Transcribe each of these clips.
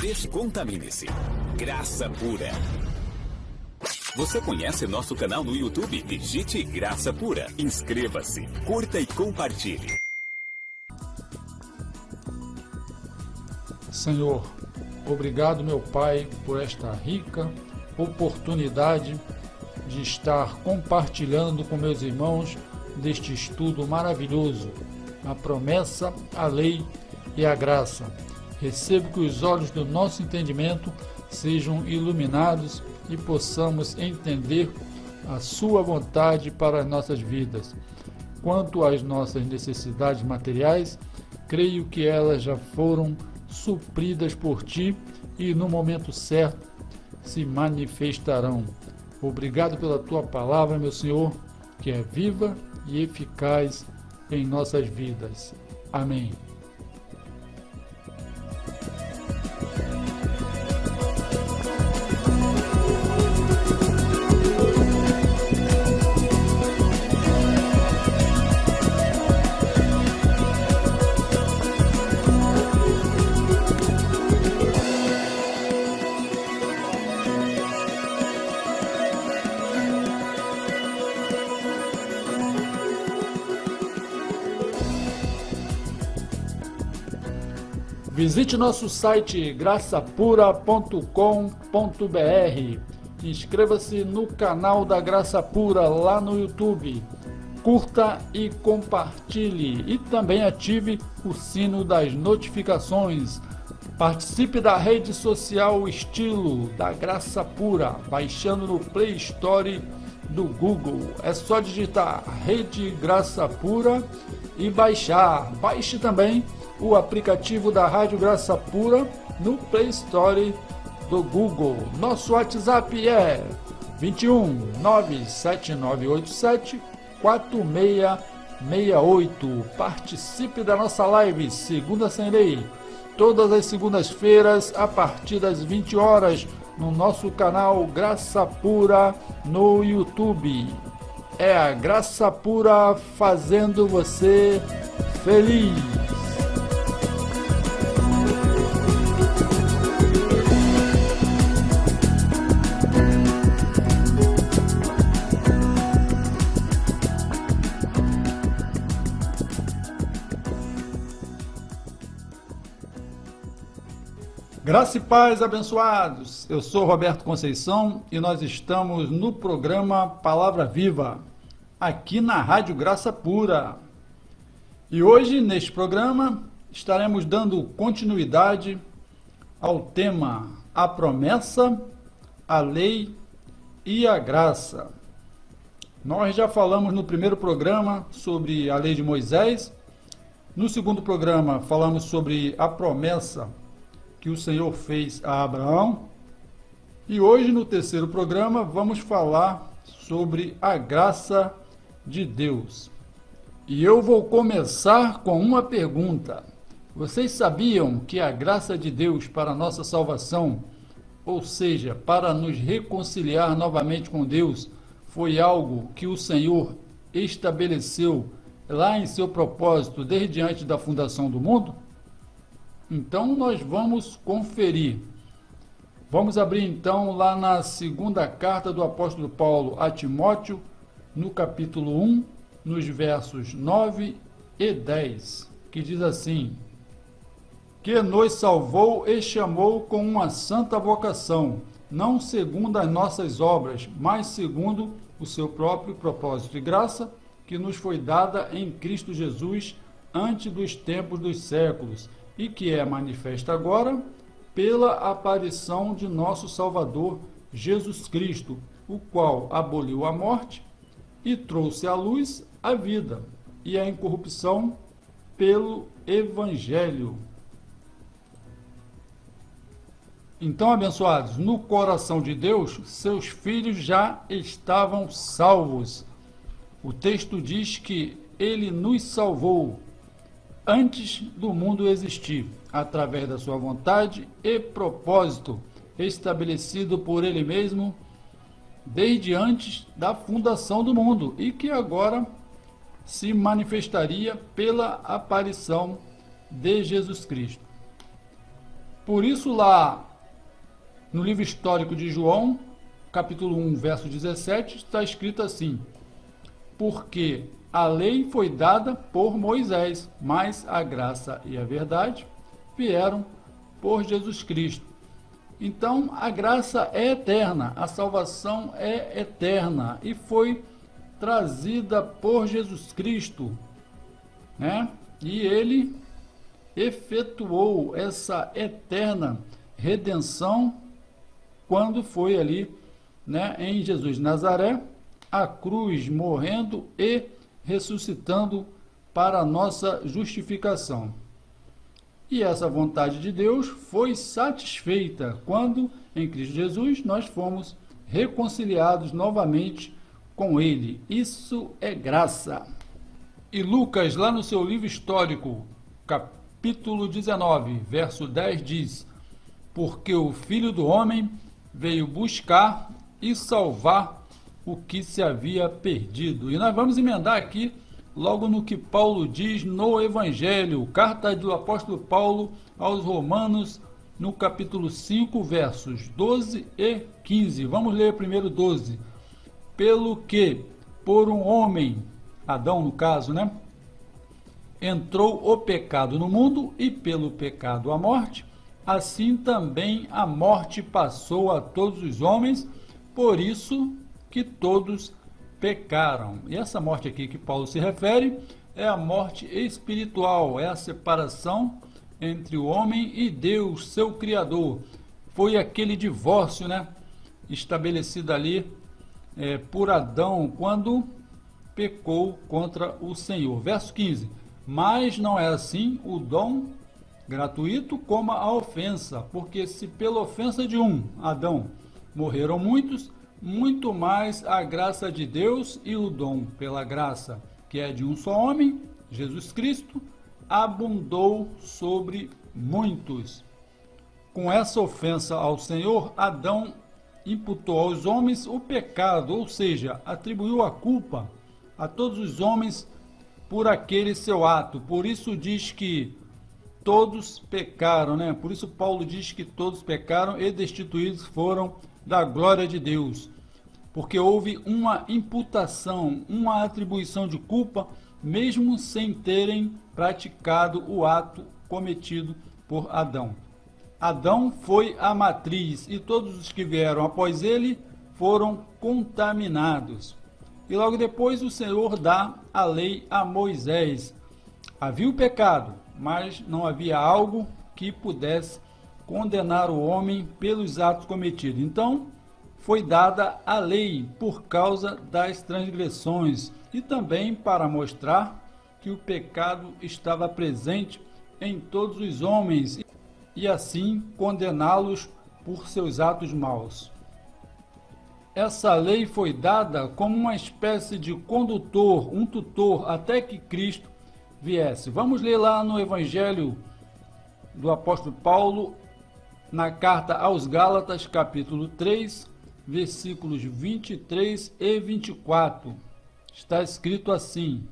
Descontamine-se. Graça pura. Você conhece nosso canal no YouTube? Digite Graça Pura. Inscreva-se, curta e compartilhe. Senhor, obrigado, meu Pai, por esta rica oportunidade de estar compartilhando com meus irmãos deste estudo maravilhoso, a promessa, a lei e a graça. Recebo que os olhos do nosso entendimento sejam iluminados e possamos entender a Sua vontade para as nossas vidas. Quanto às nossas necessidades materiais, creio que elas já foram supridas por Ti e no momento certo se manifestarão. Obrigado pela Tua palavra, meu Senhor, que é viva e eficaz em nossas vidas. Amém. Visite nosso site graçapura.com.br. Inscreva-se no canal da Graça Pura lá no YouTube. Curta e compartilhe e também ative o sino das notificações. Participe da rede social Estilo da Graça Pura, baixando no Play Store do Google. É só digitar Rede Graça Pura e baixar. Baixe também o aplicativo da Rádio Graça Pura no Play Store do Google. Nosso WhatsApp é 21 97987 4668. Participe da nossa live Segunda Sem Lei, todas as segundas-feiras a partir das 20 horas no nosso canal Graça Pura no YouTube. É a Graça Pura fazendo você feliz. Graça e paz, abençoados. Eu sou Roberto Conceição e nós estamos no programa Palavra Viva, aqui na Rádio Graça Pura. E hoje, neste programa, estaremos dando continuidade ao tema A Promessa, a Lei e a Graça. Nós já falamos no primeiro programa sobre a lei de Moisés. No segundo programa, falamos sobre a promessa que o Senhor fez a Abraão. E hoje, no terceiro programa, vamos falar sobre a graça de Deus. E eu vou começar com uma pergunta. Vocês sabiam que a graça de Deus para nossa salvação, ou seja, para nos reconciliar novamente com Deus, foi algo que o Senhor estabeleceu lá em seu propósito desde antes da fundação do mundo? Então nós vamos conferir. Vamos abrir então lá na segunda carta do apóstolo Paulo a Timóteo, no capítulo 1, nos versos 9 e 10, que diz assim: Que nos salvou e chamou com uma santa vocação, não segundo as nossas obras, mas segundo o seu próprio propósito e graça, que nos foi dada em Cristo Jesus antes dos tempos dos séculos e que é manifesta agora pela aparição de nosso Salvador Jesus Cristo, o qual aboliu a morte e trouxe à luz a vida e a incorrupção pelo Evangelho. Então, abençoados, no coração de Deus, seus filhos já estavam salvos. O texto diz que ele nos salvou antes do mundo existir, através da sua vontade e propósito estabelecido por ele mesmo desde antes da fundação do mundo e que agora se manifestaria pela aparição de Jesus Cristo. Por isso, lá no livro histórico de João, capítulo 1, verso 17, está escrito assim: Porque a lei foi dada por Moisés, mas a graça e a verdade vieram por Jesus Cristo. Então, a graça é eterna, a salvação é eterna e foi trazida por Jesus Cristo, né? E ele efetuou essa eterna redenção quando foi ali, né, em Jesus Nazaré, a cruz morrendo e ressuscitando para a nossa justificação. E essa vontade de Deus foi satisfeita quando, em Cristo Jesus, nós fomos reconciliados novamente com Ele. Isso é graça. E Lucas, lá no seu livro histórico, capítulo 19, verso 10, diz: Porque o Filho do Homem veio buscar e salvar o que se havia perdido. E nós vamos emendar aqui logo no que Paulo diz no Evangelho, carta do apóstolo Paulo aos Romanos, no capítulo 5, versos 12 e 15. Vamos ler primeiro 12. Pelo que, por um homem, Adão no caso, né? Entrou o pecado no mundo e pelo pecado a morte, assim também a morte passou a todos os homens, por isso que todos pecaram. E essa morte aqui que Paulo se refere é a morte espiritual, é a separação entre o homem e Deus, seu Criador. Foi aquele divórcio, né? Estabelecido ali é, por Adão quando pecou contra o Senhor. Verso 15. Mas não é assim o dom gratuito como a ofensa, porque se pela ofensa de um, Adão, morreram muitos, muito mais a graça de Deus e o dom pela graça, que é de um só homem, Jesus Cristo, abundou sobre muitos. Com essa ofensa ao Senhor, Adão imputou aos homens o pecado, ou seja, atribuiu a culpa a todos os homens por aquele seu ato. Por isso diz que todos pecaram, né? Por isso Paulo diz que todos pecaram e destituídos foram da glória de Deus. Porque houve uma imputação, uma atribuição de culpa, mesmo sem terem praticado o ato cometido por Adão. Adão foi a matriz e todos os que vieram após ele foram contaminados. E logo depois o Senhor dá a lei a Moisés. Havia o pecado, mas não havia algo que pudesse condenar o homem pelos atos cometidos. Então, foi dada a lei por causa das transgressões e também para mostrar que o pecado estava presente em todos os homens e assim condená-los por seus atos maus. Essa lei foi dada como uma espécie de condutor, um tutor, até que Cristo viesse. Vamos ler lá no Evangelho do apóstolo Paulo, na carta aos Gálatas, capítulo 3, versículos 23 e 24. Está escrito assim: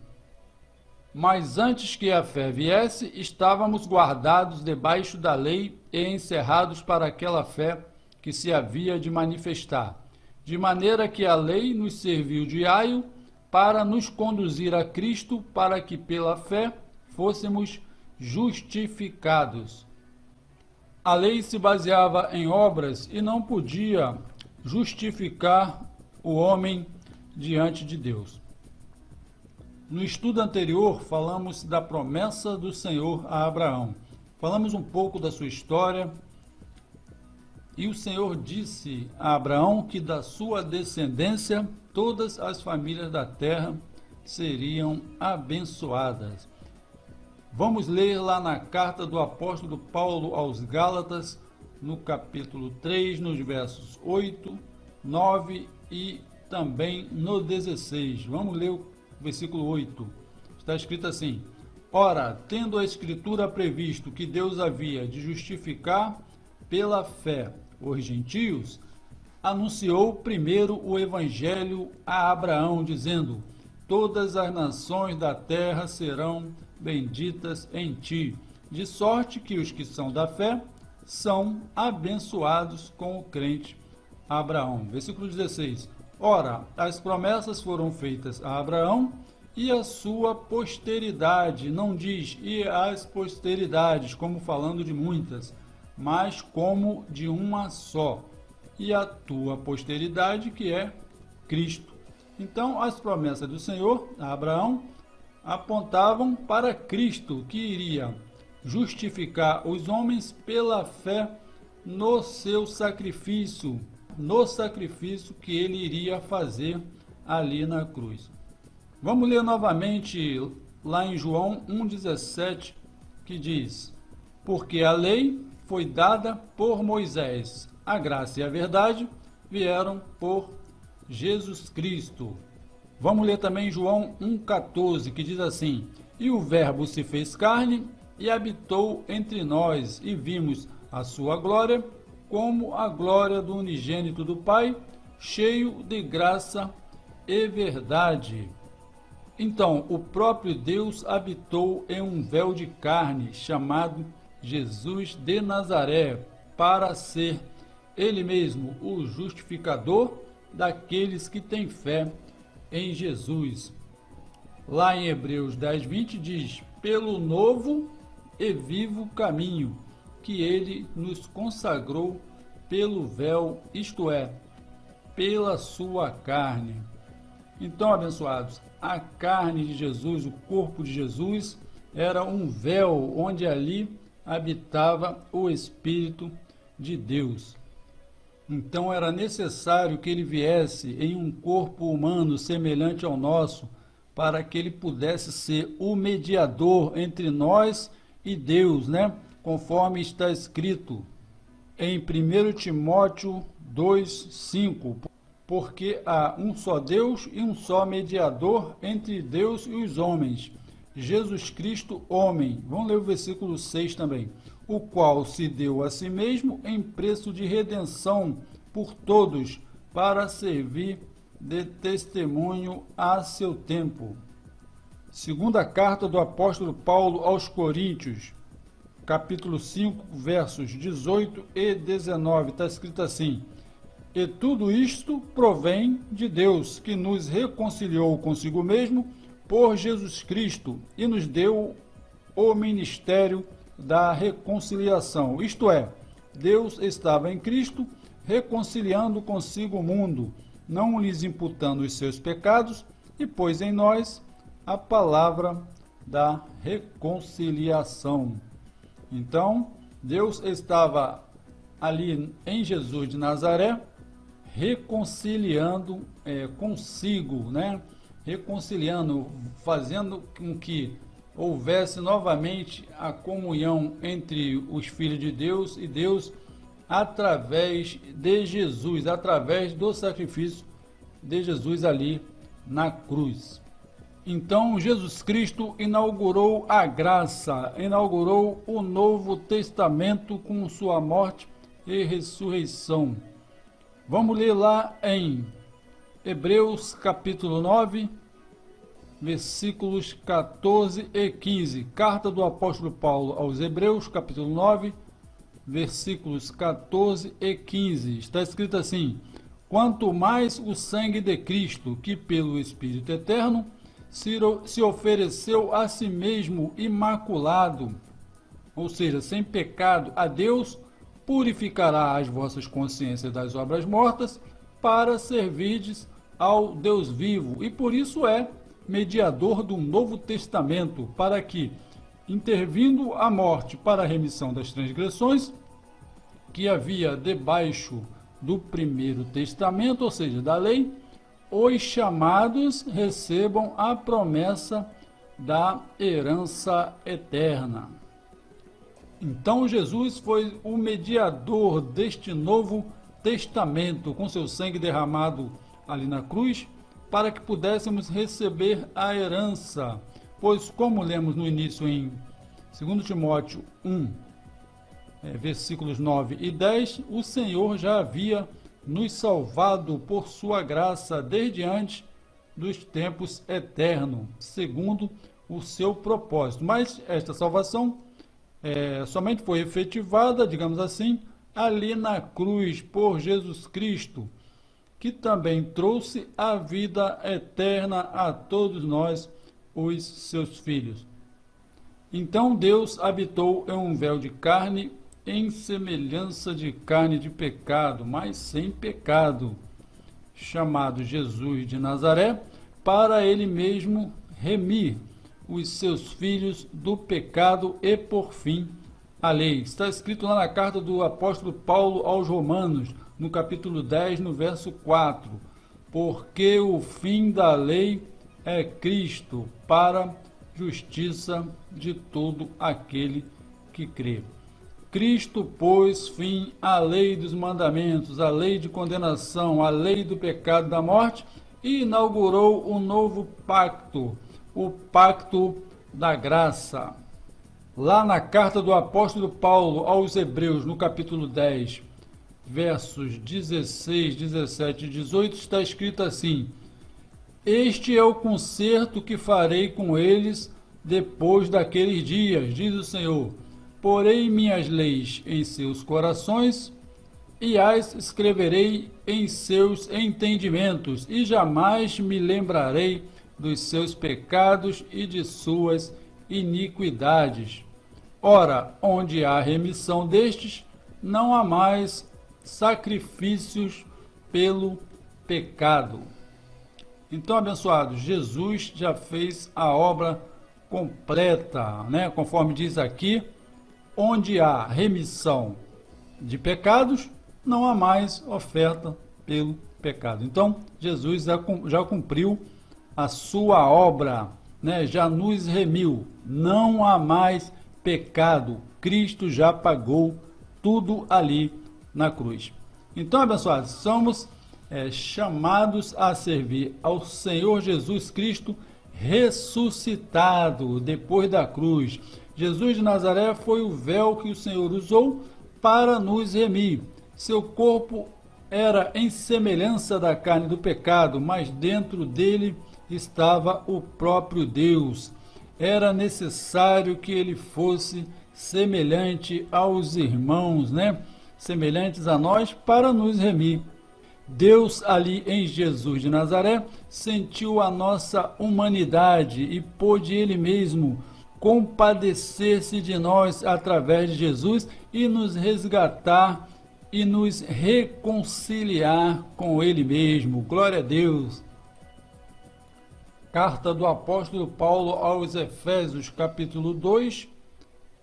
Mas antes que a fé viesse, estávamos guardados debaixo da lei e encerrados para aquela fé que se havia de manifestar. De maneira que a lei nos serviu de aio para nos conduzir a Cristo, para que pela fé fôssemos justificados. A lei se baseava em obras e não podia justificar o homem diante de Deus. No estudo anterior, falamos da promessa do Senhor a Abraão. Falamos um pouco da sua história. E o Senhor disse a Abraão que da sua descendência todas as famílias da terra seriam abençoadas. Vamos ler lá na carta do apóstolo Paulo aos Gálatas, no capítulo 3, nos versos 8, 9 e também no 16. Vamos ler o versículo 8. Está escrito assim: Ora, tendo a Escritura previsto que Deus havia de justificar pela fé os gentios, anunciou primeiro o Evangelho a Abraão, dizendo: Todas as nações da terra serão benditas em ti, de sorte que os que são da fé são abençoados com o crente Abraão. Versículo 16. Ora, as promessas foram feitas a Abraão e a sua posteridade, não diz e as posteridades, como falando de muitas, mas como de uma só, e a tua posteridade, que é Cristo. Então, as promessas do Senhor a Abraão apontavam para Cristo, que iria justificar os homens pela fé no seu sacrifício, no sacrifício que ele iria fazer ali na cruz. Vamos ler novamente lá em João 1,17, que diz: Porque a lei foi dada por Moisés, a graça e a verdade vieram por Jesus Cristo. Vamos ler também João 1,14, que diz assim: E o Verbo se fez carne e habitou entre nós, e vimos a sua glória, como a glória do unigênito do Pai, cheio de graça e verdade. Então, o próprio Deus habitou em um véu de carne, chamado Jesus de Nazaré, para ser ele mesmo o justificador daqueles que têm fé em Jesus. Lá em Hebreus 10, 20 diz: Pelo novo e vivo caminho que ele nos consagrou pelo véu, isto é, pela sua carne. Então, abençoados, a carne de Jesus, o corpo de Jesus, era um véu onde ali habitava o Espírito de Deus. Então era necessário que ele viesse em um corpo humano semelhante ao nosso, para que ele pudesse ser o mediador entre nós e Deus, né? Conforme está escrito em 1 Timóteo 2:5, porque há um só Deus e um só mediador entre Deus e os homens, Jesus Cristo, homem. Vamos ler o versículo 6 também o qual se deu a si mesmo em preço de redenção por todos, para servir de testemunho a seu tempo. Segunda carta do apóstolo Paulo aos Coríntios, capítulo 5, versos 18 e 19, está escrito assim: E tudo isto provém de Deus, que nos reconciliou consigo mesmo por Jesus Cristo e nos deu o ministério da reconciliação. Isto é, Deus estava em Cristo reconciliando consigo o mundo, não lhes imputando os seus pecados, e pôs em nós a palavra da reconciliação. Então, Deus estava ali em Jesus de Nazaré, reconciliando é, consigo, né? Reconciliando, fazendo com que houvesse novamente a comunhão entre os filhos de Deus e Deus através de Jesus, através do sacrifício de Jesus ali na cruz. Então, Jesus Cristo inaugurou a graça, inaugurou o Novo Testamento com sua morte e ressurreição. Vamos ler lá em Hebreus capítulo 9, versículos 14 e 15. Carta do apóstolo Paulo aos Hebreus, capítulo 9, versículos 14 e 15. Está escrito assim: Quanto mais o sangue de Cristo, que pelo Espírito eterno se ofereceu a si mesmo imaculado, ou seja, sem pecado, a Deus, purificará as vossas consciências das obras mortas, para servirdes ao Deus vivo. E por isso é mediador do Novo Testamento, para que, intervindo a morte para a remissão das transgressões, que havia debaixo do primeiro testamento, ou seja, da lei, os chamados recebam a promessa da herança eterna. Então Jesus foi o mediador deste novo testamento, com seu sangue derramado ali na cruz, para que pudéssemos receber a herança. Pois, como lemos no início em 2 Timóteo 1, é, versículos 9 e 10, o Senhor já havia nos salvado por sua graça desde antes dos tempos eternos, segundo o seu propósito. Mas esta salvação é, somente foi efetivada, digamos assim, ali na cruz por Jesus Cristo, que também trouxe a vida eterna a todos nós, os seus filhos. Então Deus habitou em um véu de carne, em semelhança de carne de pecado, mas sem pecado, chamado Jesus de Nazaré, para ele mesmo remir os seus filhos do pecado e, por fim, a lei. Está escrito lá na carta do apóstolo Paulo aos Romanos, no capítulo 10, no verso 4. Porque o fim da lei é Cristo para justiça de todo aquele que crê. Cristo pôs fim à lei dos mandamentos, à lei de condenação, à lei do pecado da morte e inaugurou um novo pacto o pacto da graça. Lá na carta do apóstolo Paulo aos Hebreus, no capítulo 10, versos 16, 17 e 18, está escrito assim: Este é o concerto que farei com eles depois daqueles dias, diz o Senhor. Porei minhas leis em seus corações e as escreverei em seus entendimentos, e jamais me lembrarei dos seus pecados e de suas iniquidades. Ora, onde há remissão destes, não há mais sacrifícios pelo pecado. Então, abençoados, Jesus já fez a obra completa, né? Conforme diz aqui, onde há remissão de pecados, não há mais oferta pelo pecado. Então, Jesus já cumpriu a sua obra né, já nos remiu. Não há mais pecado. Cristo já pagou tudo ali na cruz. Então, abençoados, somos é, chamados a servir ao Senhor Jesus Cristo ressuscitado depois da cruz. Jesus de Nazaré foi o véu que o Senhor usou para nos remir. Seu corpo era em semelhança da carne do pecado, mas dentro dele estava o próprio Deus. Era necessário que ele fosse semelhante aos irmãos, né? Semelhantes a nós para nos remir. Deus ali em Jesus de Nazaré sentiu a nossa humanidade e pôde ele mesmo compadecer-se de nós através de Jesus e nos resgatar e nos reconciliar com ele mesmo. Glória a Deus. Carta do apóstolo Paulo aos Efésios, capítulo 2,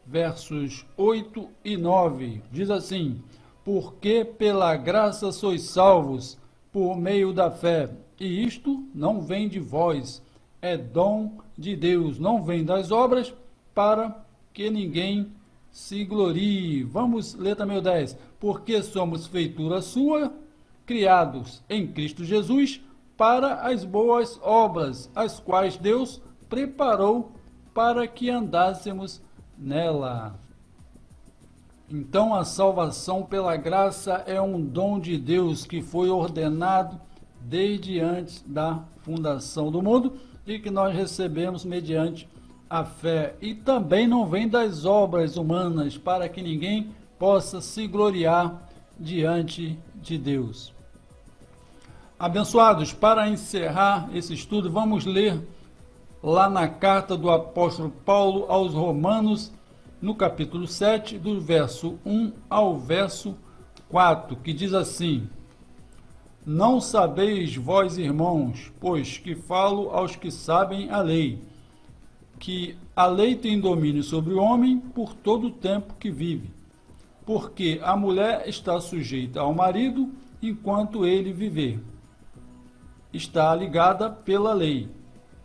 versos 8 e 9. Diz assim: Porque pela graça sois salvos, por meio da fé, e isto não vem de vós, é dom de Deus, não vem das obras, para que ninguém se glorie. Vamos ler também o 10. Porque somos feitura sua, criados em Cristo Jesus, para as boas obras, as quais Deus preparou para que andássemos nela. Então, a salvação pela graça é um dom de Deus que foi ordenado desde antes da fundação do mundo e que nós recebemos mediante a fé. E também não vem das obras humanas, para que ninguém possa se gloriar diante de Deus. Abençoados, para encerrar esse estudo, vamos ler lá na carta do apóstolo Paulo aos Romanos, no capítulo 7, do verso 1 ao verso 4, que diz assim: Não sabeis vós, irmãos, pois que falo aos que sabem a lei, que a lei tem domínio sobre o homem por todo o tempo que vive, porque a mulher está sujeita ao marido enquanto ele viver. Está ligada pela lei,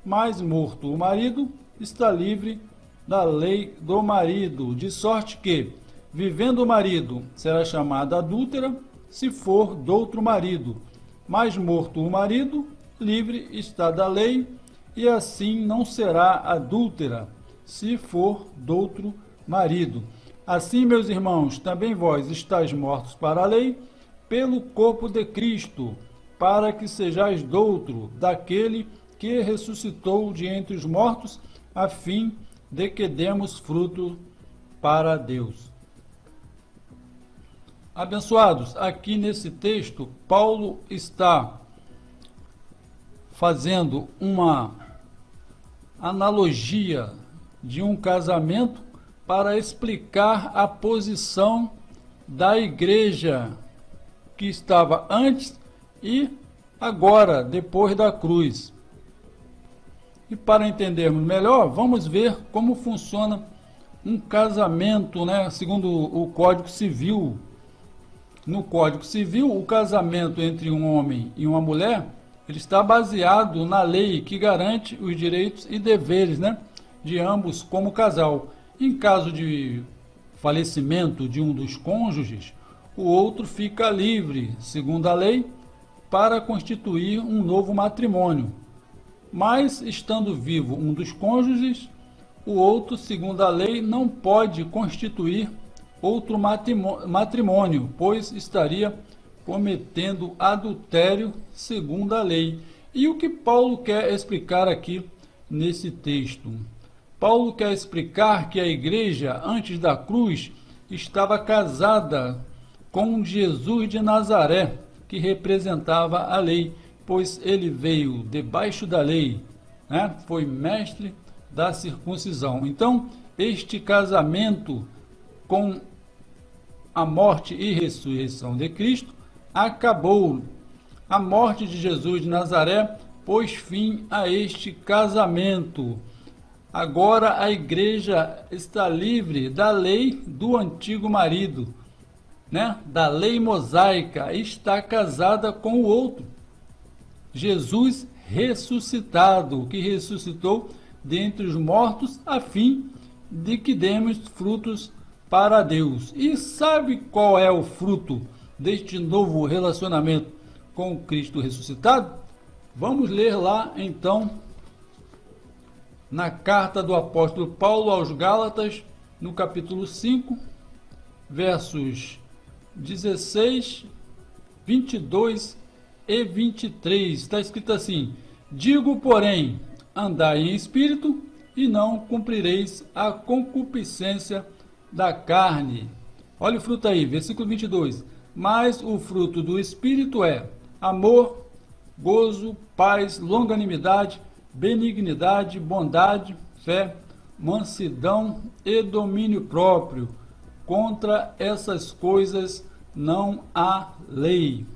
mas morto o marido, está livre da lei do marido, de sorte que, vivendo o marido, será chamada adúltera se for do outro marido, mas morto o marido, livre está da lei, e assim não será adúltera se for do outro marido. Assim, meus irmãos, também vós estáis mortos para a lei, pelo corpo de Cristo, para que sejais doutro daquele que ressuscitou de entre os mortos, a fim de que demos fruto para Deus. Abençoados, aqui nesse texto, Paulo está fazendo uma analogia de um casamento para explicar a posição da igreja que estava antes e agora, depois da cruz. E para entendermos melhor, vamos ver como funciona um casamento, né, segundo o Código Civil. No Código Civil, o casamento entre um homem e uma mulher, ele está baseado na lei que garante os direitos e deveres, né, de ambos como casal. Em caso de falecimento de um dos cônjuges, o outro fica livre, segundo a lei, para constituir um novo matrimônio. Mas, estando vivo um dos cônjuges, o outro, segundo a lei, não pode constituir outro matrimônio, pois estaria cometendo adultério segundo a lei. E o que Paulo quer explicar aqui nesse texto? Paulo quer explicar que a igreja, antes da cruz, estava casada com Jesus de Nazaré, que representava a lei, pois ele veio debaixo da lei, né? foi mestre da circuncisão. Então, este casamento com a morte e ressurreição de Cristo acabou. A morte de Jesus de Nazaré pôs fim a este casamento. Agora a igreja está livre da lei do antigo marido, né? da lei mosaica, está casada com o outro. Jesus ressuscitado, que ressuscitou dentre os mortos, a fim de que demos frutos para Deus. E sabe qual é o fruto deste novo relacionamento com Cristo ressuscitado? Vamos ler lá então na carta do apóstolo Paulo aos Gálatas, no capítulo 5, versos 16, 22 e 23. Está escrito assim: Digo, porém, andai em espírito e não cumprireis a concupiscência da carne. Olha o fruto aí, versículo 22. Mas o fruto do espírito é amor, gozo, paz, longanimidade, benignidade, bondade, fé, mansidão e domínio próprio. Contra essas coisas não há lei.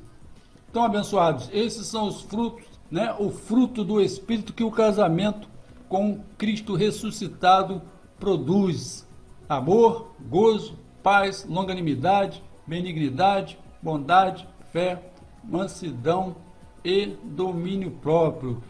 Então, abençoados, esses são os frutos, né? O fruto do Espírito que o casamento com Cristo ressuscitado produz: amor, gozo, paz, longanimidade, benignidade, bondade, fé, mansidão e domínio próprio.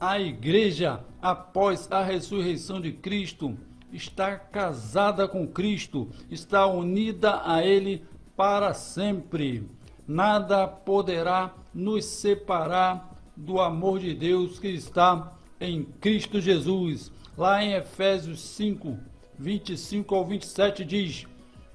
A igreja, após a ressurreição de Cristo, está casada com Cristo, está unida a Ele para sempre. Nada poderá nos separar do amor de Deus que está em Cristo Jesus. Lá em Efésios 5, 25 ao 27 diz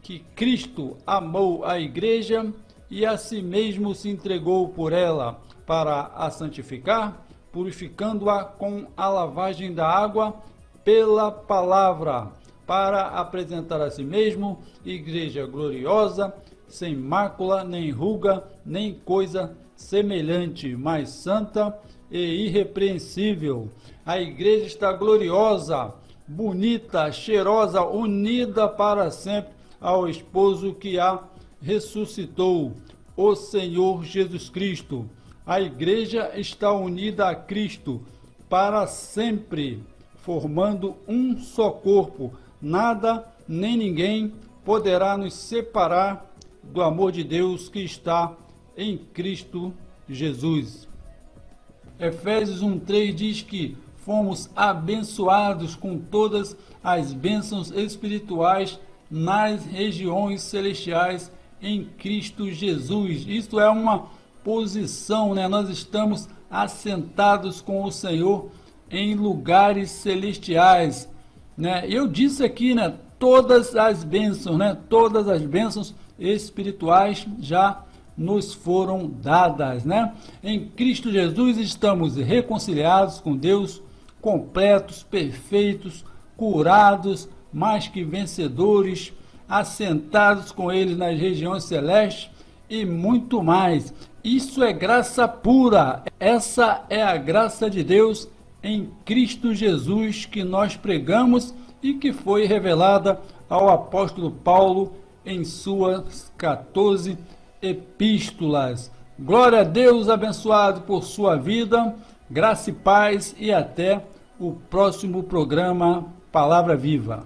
que Cristo amou a igreja e a si mesmo se entregou por ela para a santificar purificando-a com a lavagem da água pela palavra, para apresentar a si mesmo igreja gloriosa, sem mácula, nem ruga, nem coisa semelhante, mas santa e irrepreensível. A igreja está gloriosa, bonita, cheirosa, unida para sempre ao esposo que a ressuscitou, o Senhor Jesus Cristo. A igreja está unida a Cristo para sempre, formando um só corpo. Nada nem ninguém poderá nos separar do amor de Deus que está em Cristo Jesus. Efésios 1:3 diz que fomos abençoados com todas as bênçãos espirituais nas regiões celestiais em Cristo Jesus. Isto é uma posição, né? Nós estamos assentados com o Senhor em lugares celestiais, né? Eu disse aqui, né, todas as bênçãos, né? Todas as bênçãos espirituais já nos foram dadas, né? Em Cristo Jesus estamos reconciliados com Deus, completos, perfeitos, curados, mais que vencedores, assentados com Ele nas regiões celestes e muito mais. Isso é graça pura. Essa é a graça de Deus em Cristo Jesus que nós pregamos e que foi revelada ao apóstolo Paulo em suas 14 epístolas. Glória a Deus, abençoado por sua vida, graça e paz e até o próximo programa Palavra Viva.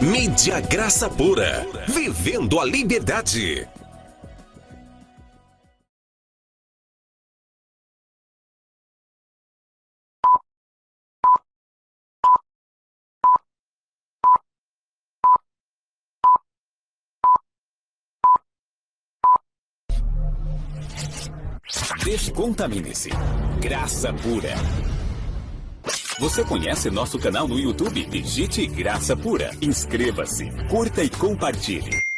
Mídia Graça Pura, vivendo a liberdade. Descontamine-se. Graça pura. Você conhece nosso canal no YouTube? Digite Graça Pura. Inscreva-se, curta e compartilhe.